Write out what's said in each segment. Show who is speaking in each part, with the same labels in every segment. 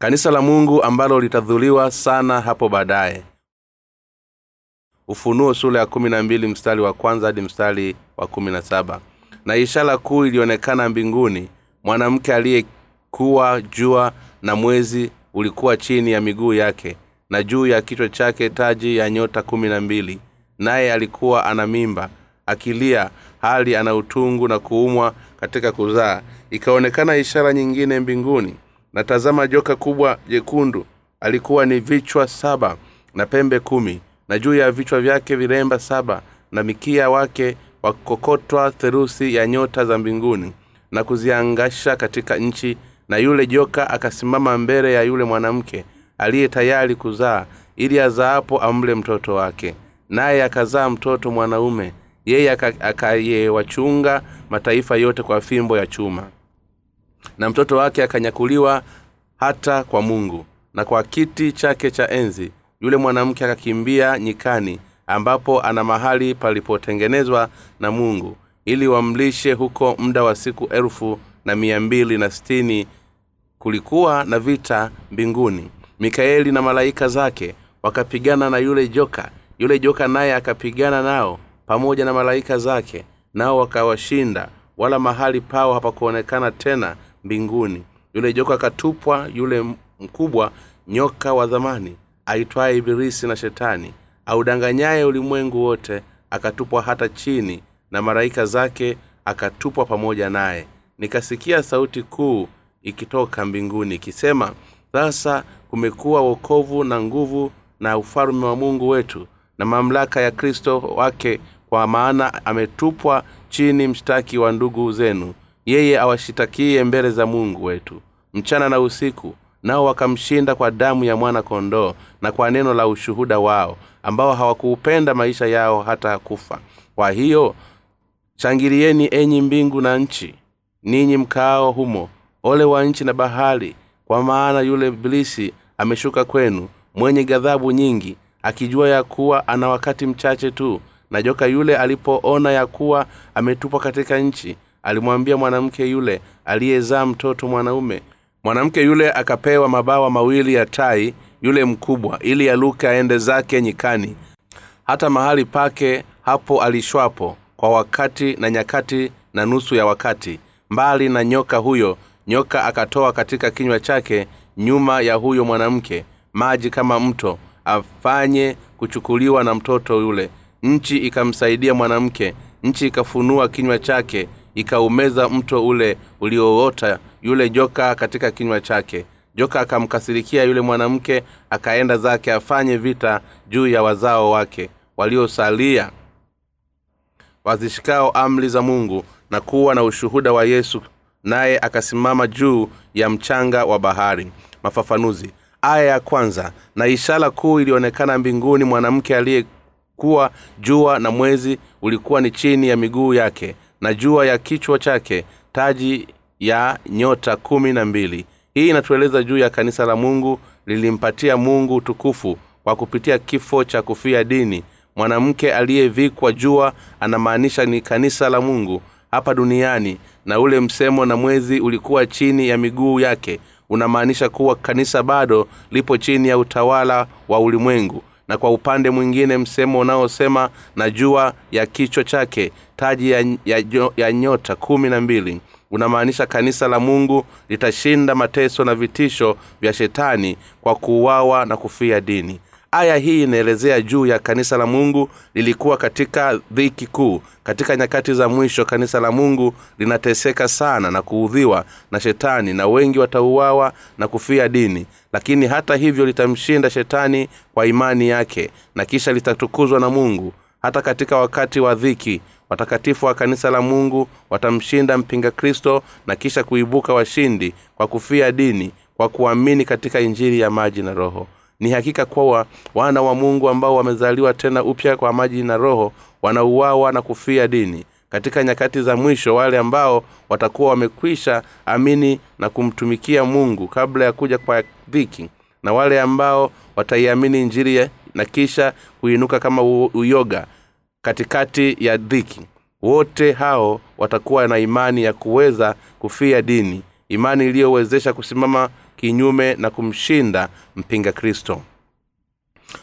Speaker 1: kanisa la mungu ambalo litadhuliwa sana hapo baadaye. Ufunuo sura ya kumi mstari wa kwanza mstari wa kumi na ishara kuu ilionekana mbinguni mwanamke aliyekuwa jua na mwezi ulikuwa chini ya miguu yake na juu ya kichwa chake taji ya nyota kumi na mbili. Naye alikuwa ana mimba akilia hali ana utungu na kuumwa katika kuzaa. Ikaonekana ishara nyingine mbinguni na tazama joka kubwa jekundu alikuwa ni vichwa saba na pembe kumi na juu ya vichwa vyake viremba saba na mikia wake wakokotwa therusi ya nyota za mbinguni na kuziangasha katika nchi. Na yule joka akasimama mbele ya yule mwanamke aliye tayari kuzaa ili azaapo amle mtoto wake. Naye akazaa mtoto mwanaume yeye akayewachunga mataifa yote kwa fimbo ya chuma na mtoto wake akanyakuliwa hata kwa mungu na kwa kiti chake cha enzi yule mwanamke akakimbia nyikani ambapo ana mahali palipotengenezwa na mungu ili wamlishe huko muda wa siku elfu na mia mbili na sitini. Kulikuwa na vita mbinguni. Mikaeli na malaika zake wakapigana na yule joka. Yule joka naye akapigana nao pamoja na malaika zake nao wakawashinda. Wala mahali pao hapakuonekana tena mbinguni. Yule joka akatupwa yule mkubwa nyoka wa dhamani aitwaye ibilisi na shetani audanganyaye ulimwengu wote akatupwa hata chini na malaika zake akatupwa pamoja naye. Nikasikia sauti kuu ikitoka mbinguni ikisema sasa kumekuwa wokovu na nguvu na ufalume wa mungu wetu na mamlaka ya kristo wake kwa maana ametupwa chini mshtaki wa ndugu zenu yeye awashitakie mbele za mungu wetu. Mchana na usiku nao wakamshinda kwa damu ya mwana kondoo na kwa neno la ushuhuda wao ambao hawakuupenda maisha yao hata kufa. Kwa hiyo shangilieni enyi mbingu na nchi ninyi mkaao humo ole wa nchi na bahari kwa maana yule ibilisi ameshuka kwenu mwenye ghadhabu nyingi akijua ya kuwa ana wakati mchache tu na joka yule alipoona ya kuwa ametupwa katika nchi alimwambia mwanamke yule aliyezaa mtoto mwanaume. Mwanamke yule akapewa mabawa mawili ya tai yule mkubwa ili aluke aende zake nyikani. Hata mahali pake hapo alishwapo kwa wakati na nyakati na nusu ya wakati. Mbali na nyoka huyo nyoka akatoa katika kinywa chake nyuma ya huyo mwanamke maji kama mto afanye kuchukuliwa na mtoto yule. Nchi ikamsaidia mwanamke nchi ikafunua kinywa chake ikaumeza mto ule ulioota yule joka katika kinywa chake. Joka akamkasirikia yule mwanamke akaenda zake afanye vita juu ya wazao wake waliosalia wazishikao amri za mungu na kuwa na ushuhuda wa yesu naye akasimama juu ya mchanga wa bahari. Mafafanuzi. Aya ya kwanza. Na ishara kuu ilionekana mbinguni mwanamke aliyekuwa jua na mwezi ulikuwa ni chini ya miguu yake na jua ya kichwa chake taji ya nyota kumi na mbili. Hii inatueleza juu ya kanisa la mungu lilimpatia mungu utukufu kwa kupitia kifo cha kufia dini. Mwanamke aliyevikwa jua anamaanisha ni kanisa la mungu hapa duniani na ule msemo na mwezi ulikuwa chini ya miguu yake unamaanisha kuwa kanisa bado lipo chini ya utawala wa ulimwengu na kwa upande mwingine msemo unaosema na jua ya kichwa chake taji ya, ya, ya nyota kumi na mbili. Unamaanisha kanisa la mungu litashinda mateso na vitisho vya shetani kwa kuuawa na kufia dini aya hii inaelezea juu ya kanisa la mungu lilikuwa katika dhiki kuu. Katika nyakati za mwisho kanisa la mungu linateseka sana na kuudhiwa na shetani na wengi watauawa na kufia dini. Lakini hata hivyo litamshinda shetani kwa imani yake na kisha litatukuzwa na mungu. Hata katika wakati wa dhiki watakatifu wa kanisa la mungu watamshinda mpinga kristo na kisha kuibuka washindi kwa kufia dini kwa kuamini katika injili ya maji na roho ni hakika kuwa wana wa mungu ambao wamezaliwa tena upya kwa maji na roho wanauawa na kufia dini. Katika nyakati za mwisho wale ambao watakuwa wamekwisha amini na kumtumikia mungu kabla ya kuja kwa dhiki na wale ambao wataiamini njiri na kisha kuinuka kama uyoga katikati ya dhiki wote hao watakuwa na imani ya kuweza kufia dini imani iliyowezesha kusimama kinyume na kumshinda mpinga kristo.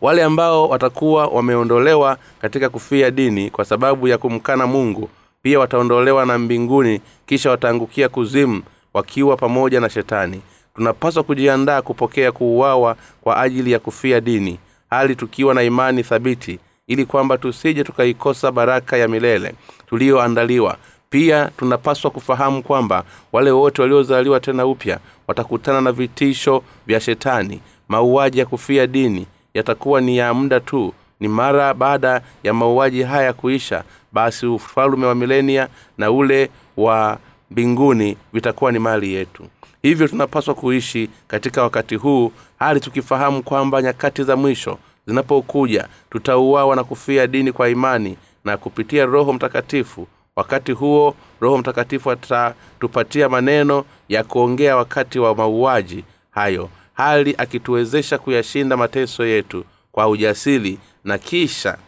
Speaker 1: Wale ambao watakuwa wameondolewa katika kufia dini kwa sababu ya kumkana mungu pia wataondolewa na mbinguni kisha wataangukia kuzimu wakiwa pamoja na shetani. Tunapaswa kujiandaa kupokea kuuawa kwa ajili ya kufia dini hali tukiwa na imani thabiti ili kwamba tusije tukaikosa baraka ya milele tuliyoandaliwa pia tunapaswa kufahamu kwamba wale wote waliozaliwa tena upya watakutana na vitisho vya shetani. Mauaji ya kufia dini yatakuwa ni ya muda tu. Ni mara baada ya mauaji haya kuisha basi ufalume wa milenia na ule wa mbinguni vitakuwa ni mali yetu. Hivyo tunapaswa kuishi katika wakati huu hali tukifahamu kwamba nyakati za mwisho zinapokuja tutauawa na kufia dini kwa imani na kupitia roho mtakatifu wakati huo roho mtakatifu atatupatia maneno ya kuongea wakati wa mauaji hayo hali akituwezesha kuyashinda mateso yetu kwa ujasiri na kisha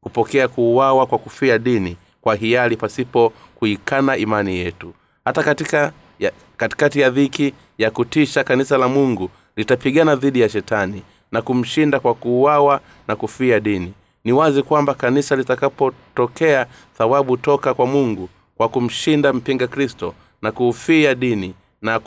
Speaker 1: kupokea kuuawa kwa kufia dini kwa hiari pasipo kuikana imani yetu. Hata katika ya, katikati ya dhiki ya kutisha kanisa la mungu litapigana dhidi ya shetani na kumshinda kwa kuuawa na kufia dini ni wazi kwamba kanisa litakapotokea thawabu toka kwa mungu kwa kumshinda mpinga kristo na kuufia dini na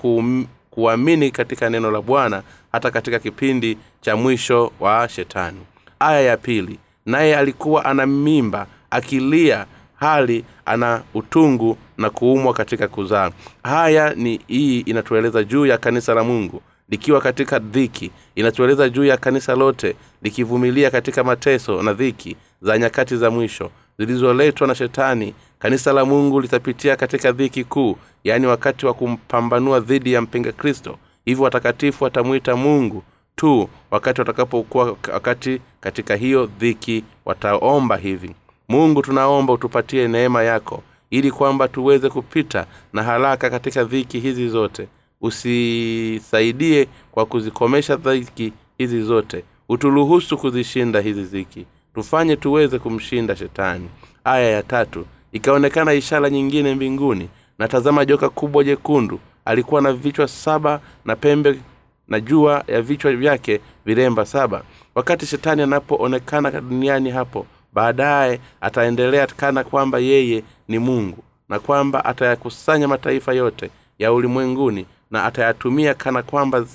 Speaker 1: kuamini katika neno la bwana hata katika kipindi cha mwisho wa shetani. Aya ya pili naye alikuwa ana mimba akilia hali ana utungu na kuumwa katika kuzaa. Haya ni hii inatueleza juu ya kanisa la mungu likiwa katika dhiki inatueleza juu ya kanisa lote likivumilia katika mateso na dhiki za nyakati za mwisho zilizoletwa na shetani. Kanisa la mungu litapitia katika dhiki kuu yaani wakati wa kumpambanua dhidi ya mpinga kristo. Hivyo watakatifu watamwita mungu tu wakati watakapokuwa wakati katika hiyo dhiki wataomba hivi. Mungu tunaomba utupatie neema yako ili kwamba tuweze kupita na haraka katika dhiki hizi zote usisaidie kwa kuzikomesha dhiki hizi zote. Uturuhusu kuzishinda hizi ziki tufanye tuweze kumshinda shetani. Aya ya tatu. Ikaonekana ishara nyingine mbinguni na tazama joka kubwa jekundu. Alikuwa na vichwa saba na pembe na jua ya vichwa vyake viremba saba. Wakati shetani anapoonekana duniani hapo baadaye ataendelea kana kwamba yeye ni mungu na kwamba atayakusanya mataifa yote ya ulimwenguni na atayatumia kana kwamba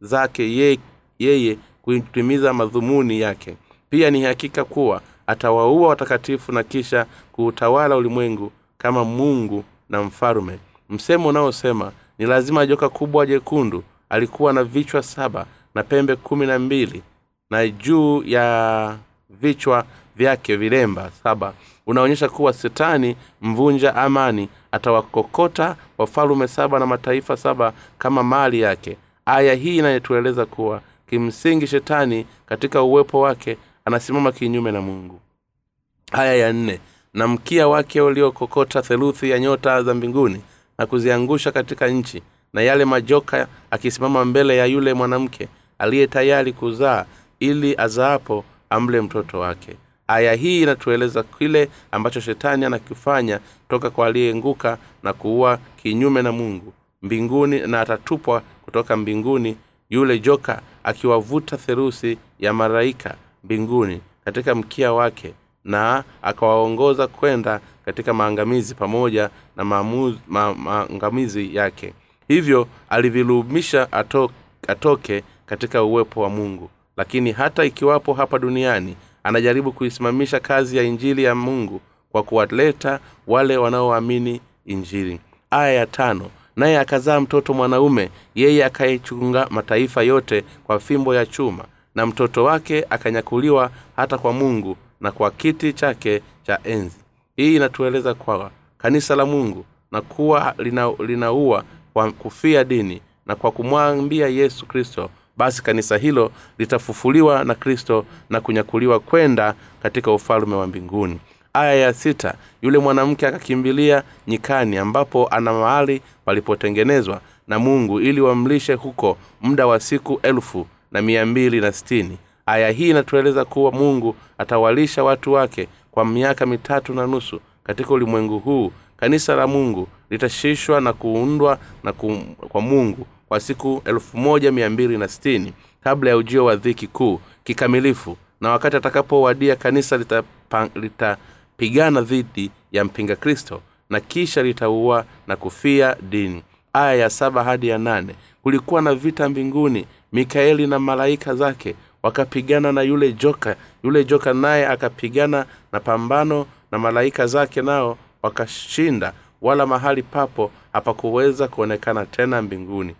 Speaker 1: zake yeye, yeye kuitimiza madhumuni yake. Pia ni hakika kuwa atawaua watakatifu na kisha kuutawala ulimwengu kama mungu na mfalume. Msemo unaosema ni lazima joka kubwa jekundu alikuwa na vichwa saba na pembe kumi na mbili na juu ya vichwa vyake vilemba saba. Unaonyesha kuwa setani mvunja amani atawakokota wafalume saba na mataifa saba kama mali yake. Aya hii inayetueleza kuwa kimsingi shetani katika uwepo wake anasimama kinyume na mungu. Aya ya nne na mkia wake uliokokota theluthi ya nyota za mbinguni na kuziangusha katika nchi na yale majoka akisimama mbele ya yule mwanamke aliye tayari kuzaa ili azaapo amle mtoto wake aya hii inatueleza kile ambacho shetani anakifanya toka kwa aliyeenguka na kuua kinyume na mungu mbinguni na atatupwa kutoka mbinguni yule joka akiwavuta therusi ya maraika mbinguni katika mkia wake na akawaongoza kwenda katika maangamizi pamoja na maamuz, ma, yake. Hivyo alivilumisha ato, atoke katika uwepo wa mungu. Lakini hata ikiwapo hapa duniani anajaribu kuisimamisha kazi ya injili ya mungu kwa kuwaleta wale wanaoamini injili. Aya ya tano naye akazaa mtoto mwanaume yeye akayechunga mataifa yote kwa fimbo ya chuma na mtoto wake akanyakuliwa hata kwa mungu na kwa kiti chake cha enzi. Hii inatueleza kwa kanisa la mungu na kuwa lina, linaua kwa kufia dini na kwa kumwambia yesu kristo basi kanisa hilo litafufuliwa na kristo na kunyakuliwa kwenda katika ufalume wa mbinguni. Aya ya sita yule mwanamke akakimbilia nyikani ambapo ana mahali palipotengenezwa na mungu ili wamlishe huko muda wa siku elfu na mia mbili na sitini. Aya hii inatueleza kuwa mungu atawalisha watu wake kwa miaka mitatu na nusu katika ulimwengu huu. Kanisa la mungu litashishwa na kuundwa na kum, kwa mungu wa siku 1260 kabla ya ujio wa dhiki kuu kikamilifu na wakati atakapowadia kanisa litapigana lita dhidi ya mpinga kristo na kisha litaua na kufia dini. Aya ya saba hadi ya nane kulikuwa na vita mbinguni. Mikaeli na malaika zake wakapigana na yule joka yule joka naye akapigana na pambano na malaika zake nao wakashinda wala mahali papo hapakuweza kuonekana tena mbinguni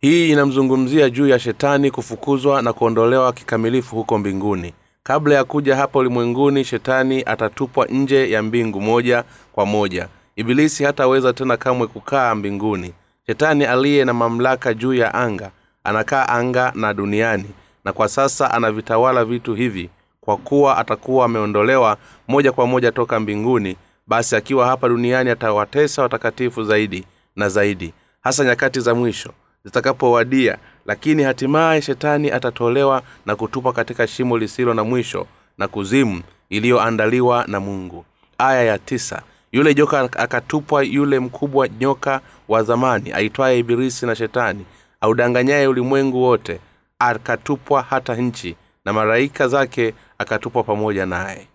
Speaker 1: hii inamzungumzia juu ya shetani kufukuzwa na kuondolewa kikamilifu huko mbinguni. Kabla ya kuja hapa ulimwenguni shetani atatupwa nje ya mbingu moja kwa moja. Ibilisi hataweza tena kamwe kukaa mbinguni. Shetani aliye na mamlaka juu ya anga anakaa anga na duniani na kwa sasa anavitawala vitu hivi. Kwa kuwa atakuwa ameondolewa moja kwa moja toka mbinguni basi akiwa hapa duniani atawatesa watakatifu zaidi na zaidi hasa nyakati za mwisho zitakapowadia lakini hatimaye shetani atatolewa na kutupwa katika shimo lisilo na mwisho na kuzimu iliyoandaliwa na mungu. Aya ya tisa yule joka akatupwa yule mkubwa nyoka wa zamani aitwaye ibilisi na shetani audanganyaye ulimwengu wote akatupwa hata nchi na malaika zake akatupwa pamoja naye.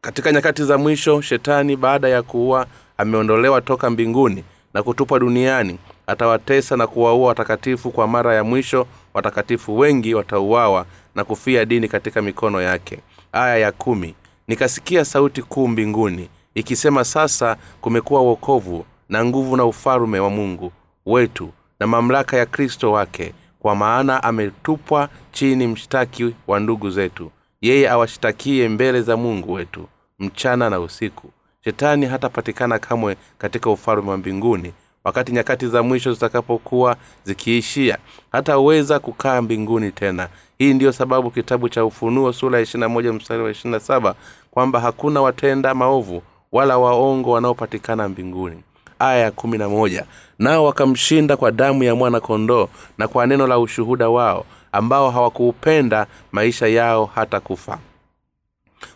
Speaker 1: Katika nyakati za mwisho shetani baada ya kuwa ameondolewa toka mbinguni na kutupwa duniani atawatesa na kuwaua watakatifu kwa mara ya mwisho. Watakatifu wengi watauawa na kufia dini katika mikono yake. Aya ya kumi. Nikasikia sauti kuu mbinguni ikisema sasa kumekuwa wokovu na nguvu na ufalume wa mungu wetu na mamlaka ya kristo wake kwa maana ametupwa chini mshtaki wa ndugu zetu. Yeye awashtakie mbele za mungu wetu mchana na usiku. Shetani hatapatikana kamwe katika ufalume wa mbinguni wakati nyakati za mwisho zitakapokuwa zikiishia. Hataweza kukaa mbinguni tena. Hii ndiyo sababu kitabu cha ufunuo sura ya ishirina moja mstari wa ishirina saba kwamba hakuna watenda maovu wala waongo wanaopatikana mbinguni. Aya ya kumi na moja. Nao wakamshinda kwa damu ya mwana kondoo na kwa neno la ushuhuda wao ambao hawakuupenda maisha yao hata kufa.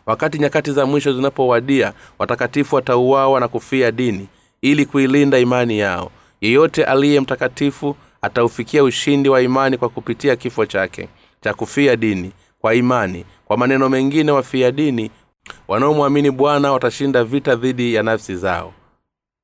Speaker 1: Wakati nyakati za mwisho zinapowadia watakatifu watauawa na kufia dini ili kuilinda imani yao. Yeyote aliye mtakatifu ataufikia ushindi wa imani kwa kupitia kifo chake cha kufia dini kwa imani. Kwa maneno mengine wafia dini wanaomwamini bwana watashinda vita dhidi ya nafsi zao.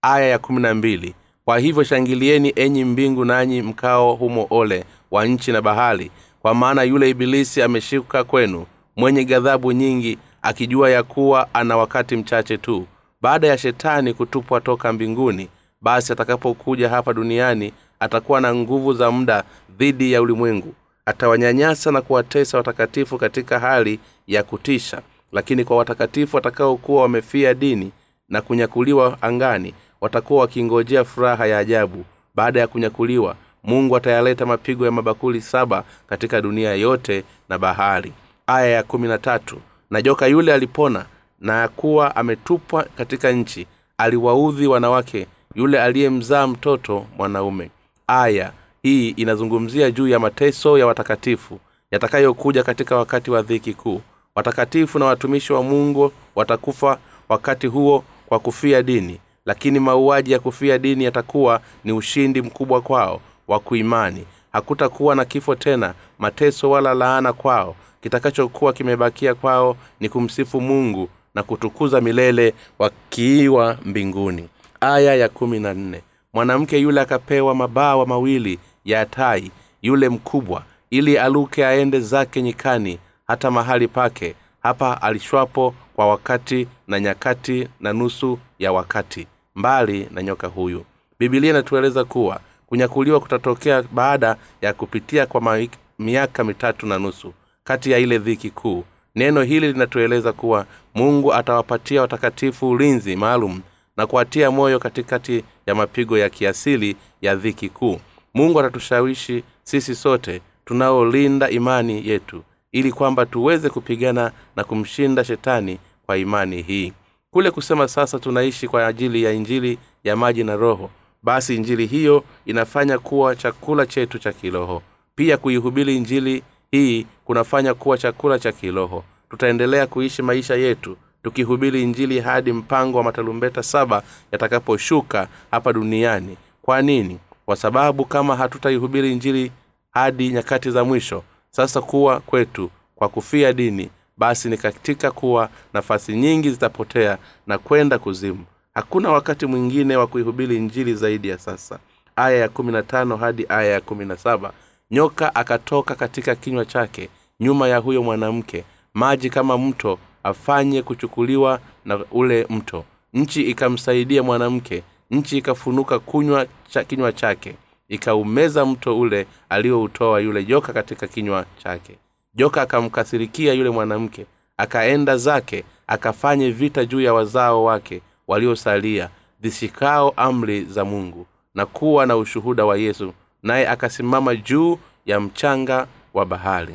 Speaker 1: Aya ya kumi na mbili. Kwa hivyo shangilieni enyi mbingu nanyi mkao humo ole wa nchi na bahari kwa maana yule ibilisi ameshuka kwenu mwenye ghadhabu nyingi akijua ya kuwa ana wakati mchache tu baada ya shetani kutupwa toka mbinguni basi atakapokuja hapa duniani atakuwa na nguvu za muda dhidi ya ulimwengu. Atawanyanyasa na kuwatesa watakatifu katika hali ya kutisha. Lakini kwa watakatifu watakaokuwa wamefia dini na kunyakuliwa angani watakuwa wakingojea furaha ya ajabu. Baada ya kunyakuliwa mungu atayaleta mapigo ya mabakuli saba katika dunia yote na bahari. Aya ya kumi na tatu. Na joka yule alipona na kuwa ametupwa katika nchi aliwaudhi wanawake yule aliyemzaa mtoto mwanaume. Aya hii inazungumzia juu ya mateso ya watakatifu yatakayokuja katika wakati wa dhiki kuu. Watakatifu na watumishi wa mungu watakufa wakati huo kwa kufia dini lakini mauaji ya kufia dini yatakuwa ni ushindi mkubwa kwao wa kuimani. Hakutakuwa na kifo tena mateso wala laana kwao. Kitakachokuwa kimebakia kwao ni kumsifu mungu na kutukuza milele wakiiwa mbinguni. Aya ya kumi na nne. Mwanamke yule akapewa mabawa mawili ya tai yule mkubwa ili aluke aende zake nyikani hata mahali pake. Hapa alishwapo kwa wakati na nyakati na nusu ya wakati. Mbali na nyoka huyu. Bibilia inatueleza kuwa kunyakuliwa kutatokea baada ya kupitia kwa miaka mitatu na nusu kati ya ile dhiki kuu neno hili linatueleza kuwa mungu atawapatia watakatifu ulinzi maalum na kuwatia moyo katikati ya mapigo ya kiasili ya dhiki kuu. Mungu atatushawishi sisi sote tunaolinda imani yetu ili kwamba tuweze kupigana na kumshinda shetani kwa imani hii. Kule kusema sasa tunaishi kwa ajili ya injili ya maji na roho basi injili hiyo inafanya kuwa chakula chetu cha kiroho. Pia kuihubiri injili hii kunafanya kuwa chakula cha kiroho. Tutaendelea kuishi maisha yetu tukihubiri injili hadi mpango wa matalumbeta saba yatakaposhuka hapa duniani. Kwa nini? Kwa sababu kama hatutaihubiri injili hadi nyakati za mwisho sasa kuwa kwetu kwa kufia dini basi ni katika kuwa nafasi nyingi zitapotea na kwenda kuzimu. Hakuna wakati mwingine wa kuihubiri injili zaidi ya sasa. Aya ya kumi na tano hadi aya ya kumi na saba nyoka akatoka katika kinywa chake nyuma ya huyo mwanamke maji kama mto afanye kuchukuliwa na ule mto. Nchi ikamsaidia mwanamke nchi ikafunuka kunywa cha kinywa chake ikaumeza mto ule alioutoa yule joka katika kinywa chake. Joka akamkasirikia yule mwanamke akaenda zake akafanye vita juu ya wazao wake waliosalia zishikao amri za mungu na kuwa na ushuhuda wa yesu naye akasimama juu ya mchanga wa bahari.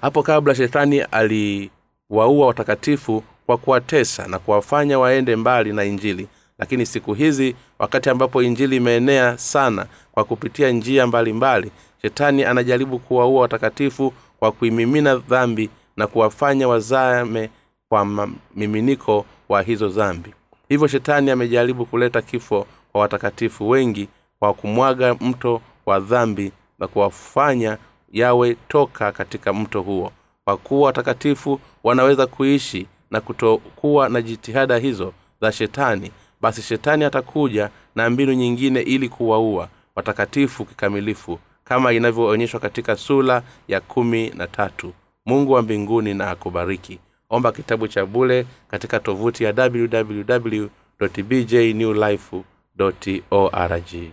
Speaker 1: Hapo kabla shetani aliwaua watakatifu kwa kuwatesa na kuwafanya waende mbali na injili lakini siku hizi wakati ambapo injili imeenea sana kwa kupitia njia mbalimbali mbali, shetani anajaribu kuwaua watakatifu kwa kuimimina dhambi na kuwafanya wazame kwa miminiko wa hizo dhambi. Hivyo shetani amejaribu kuleta kifo kwa watakatifu wengi kwa kumwaga mto wa dhambi na kuwafanya yawe toka katika mto huo. Kwa kuwa watakatifu wanaweza kuishi na kutokuwa na jitihada hizo za shetani basi shetani atakuja na mbinu nyingine ili kuwaua watakatifu kikamilifu kama inavyoonyeshwa katika sula ya kumi na tatu. Mungu wa mbinguni na akubariki. Omba kitabu cha bule katika tovuti ya www bjnewlife org